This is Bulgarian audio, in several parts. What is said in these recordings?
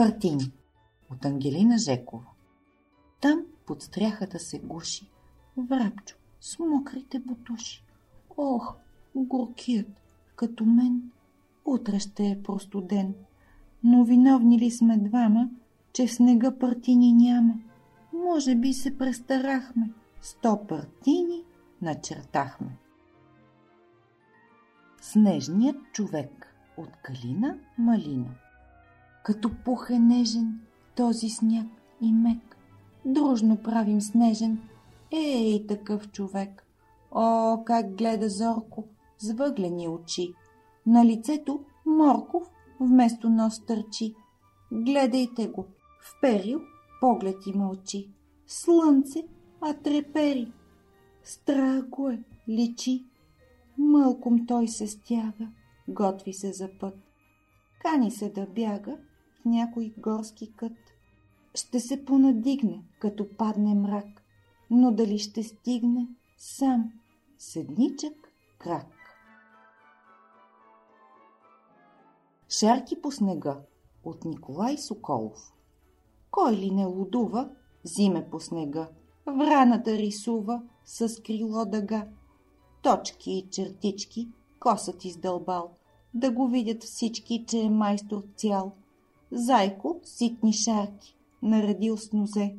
Партини от Ангелина Жекова Там под стряхата се гуши Врабчо с мокрите бутуши. Ох, горкият, като мен, утре ще е простуден. Но виновни ли сме двама, че в снега партини няма? Може би се престарахме. Сто партини начертахме. Снежният човек от Калина Малина Като пух е нежен този сняг и мек, Дружно правим снежен, ей такъв човек. О, как гледа зорко, с въглени очи. На лицето морков вместо нос търчи. Гледайте го, вперил поглед и мълчи. Слънце, а трепери. Страх е, личи. Мълком той се стяга, готви се за път. Кани се да бяга в някой горски кът. Ще се понадигне, като падне мрак, но дали ще стигне сам, седничък крак. Шарки по снега от Николай Соколов Кой ли не лудува, зиме по снега, враната рисува с крило дъга. Точки и чертички косът издълбал, да го видят всички, че е майстор цял. Зайко ситни шарки, наредил с нозе.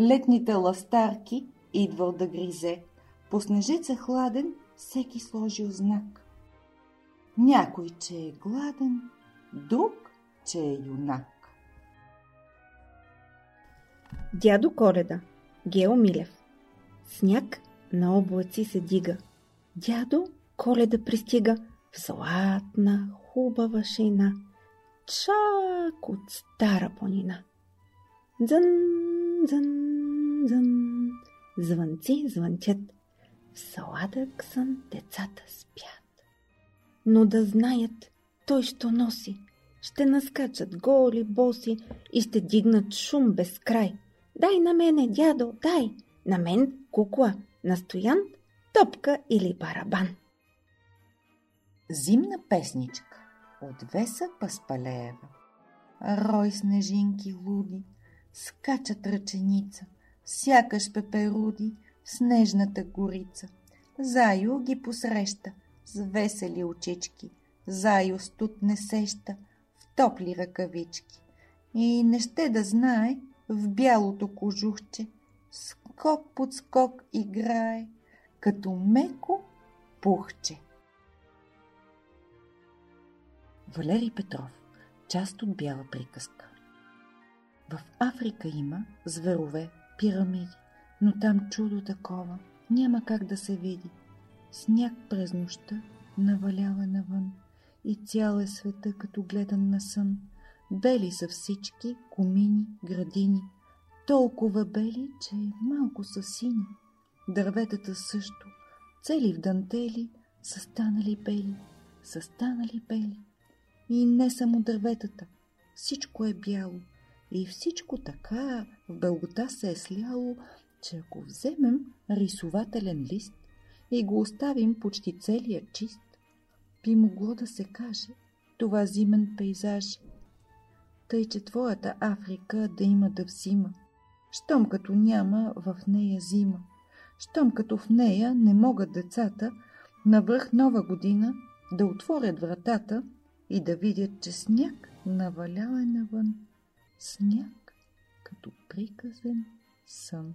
Летните ластарки идвал да гризе. По снежеца хладен всеки сложил знак. Някой, че е гладен, друг, че е юнак. Дядо Коледа Гео Милев Сняг на облаци се дига. Дядо Коледа пристига в златна, хубава шейна, чак от стара планина. Дзън, дзън, дзън, звънци звънчат. В сладък сън децата спят. Но да знаят, той що носи. Ще наскачат голи, боси и ще дигнат шум без край. Дай на мене, дядо, дай! На мен кукла, настоян, топка или барабан. Зимна песничка от Веса Паспалеева Рой снежинки луди, скачат ръченица, сякаш пеперуди в снежната горица. Заю ги посреща с весели очички, Заю студ не сеща в топли ръкавички. И не ще да знае в бялото кожухче, скок под скок играе, като меко пухче. Валери Петров Част от бяла приказка В Африка има зверове, пирамиди, но там чудо такова няма как да се види. Сняг през нощта навалява навън и цял е света като гледан на сън. Бели са всички комини, градини, толкова бели, че малко са сини. Дърветата също, цели в дантели, са станали бели, са станали бели. И не само дърветата, всичко е бяло. И всичко така в белгота се е сляло, че ако вземем рисователен лист и го оставим почти целия чист, би могло да се каже това зимен пейзаж. Тъй, че твоята Африка да има да взима, щом като няма в нея зима, щом като в нея не могат децата навръх нова година да отворят вратата и да видят, че сняг навалял е навън. Сняг като приказен сън.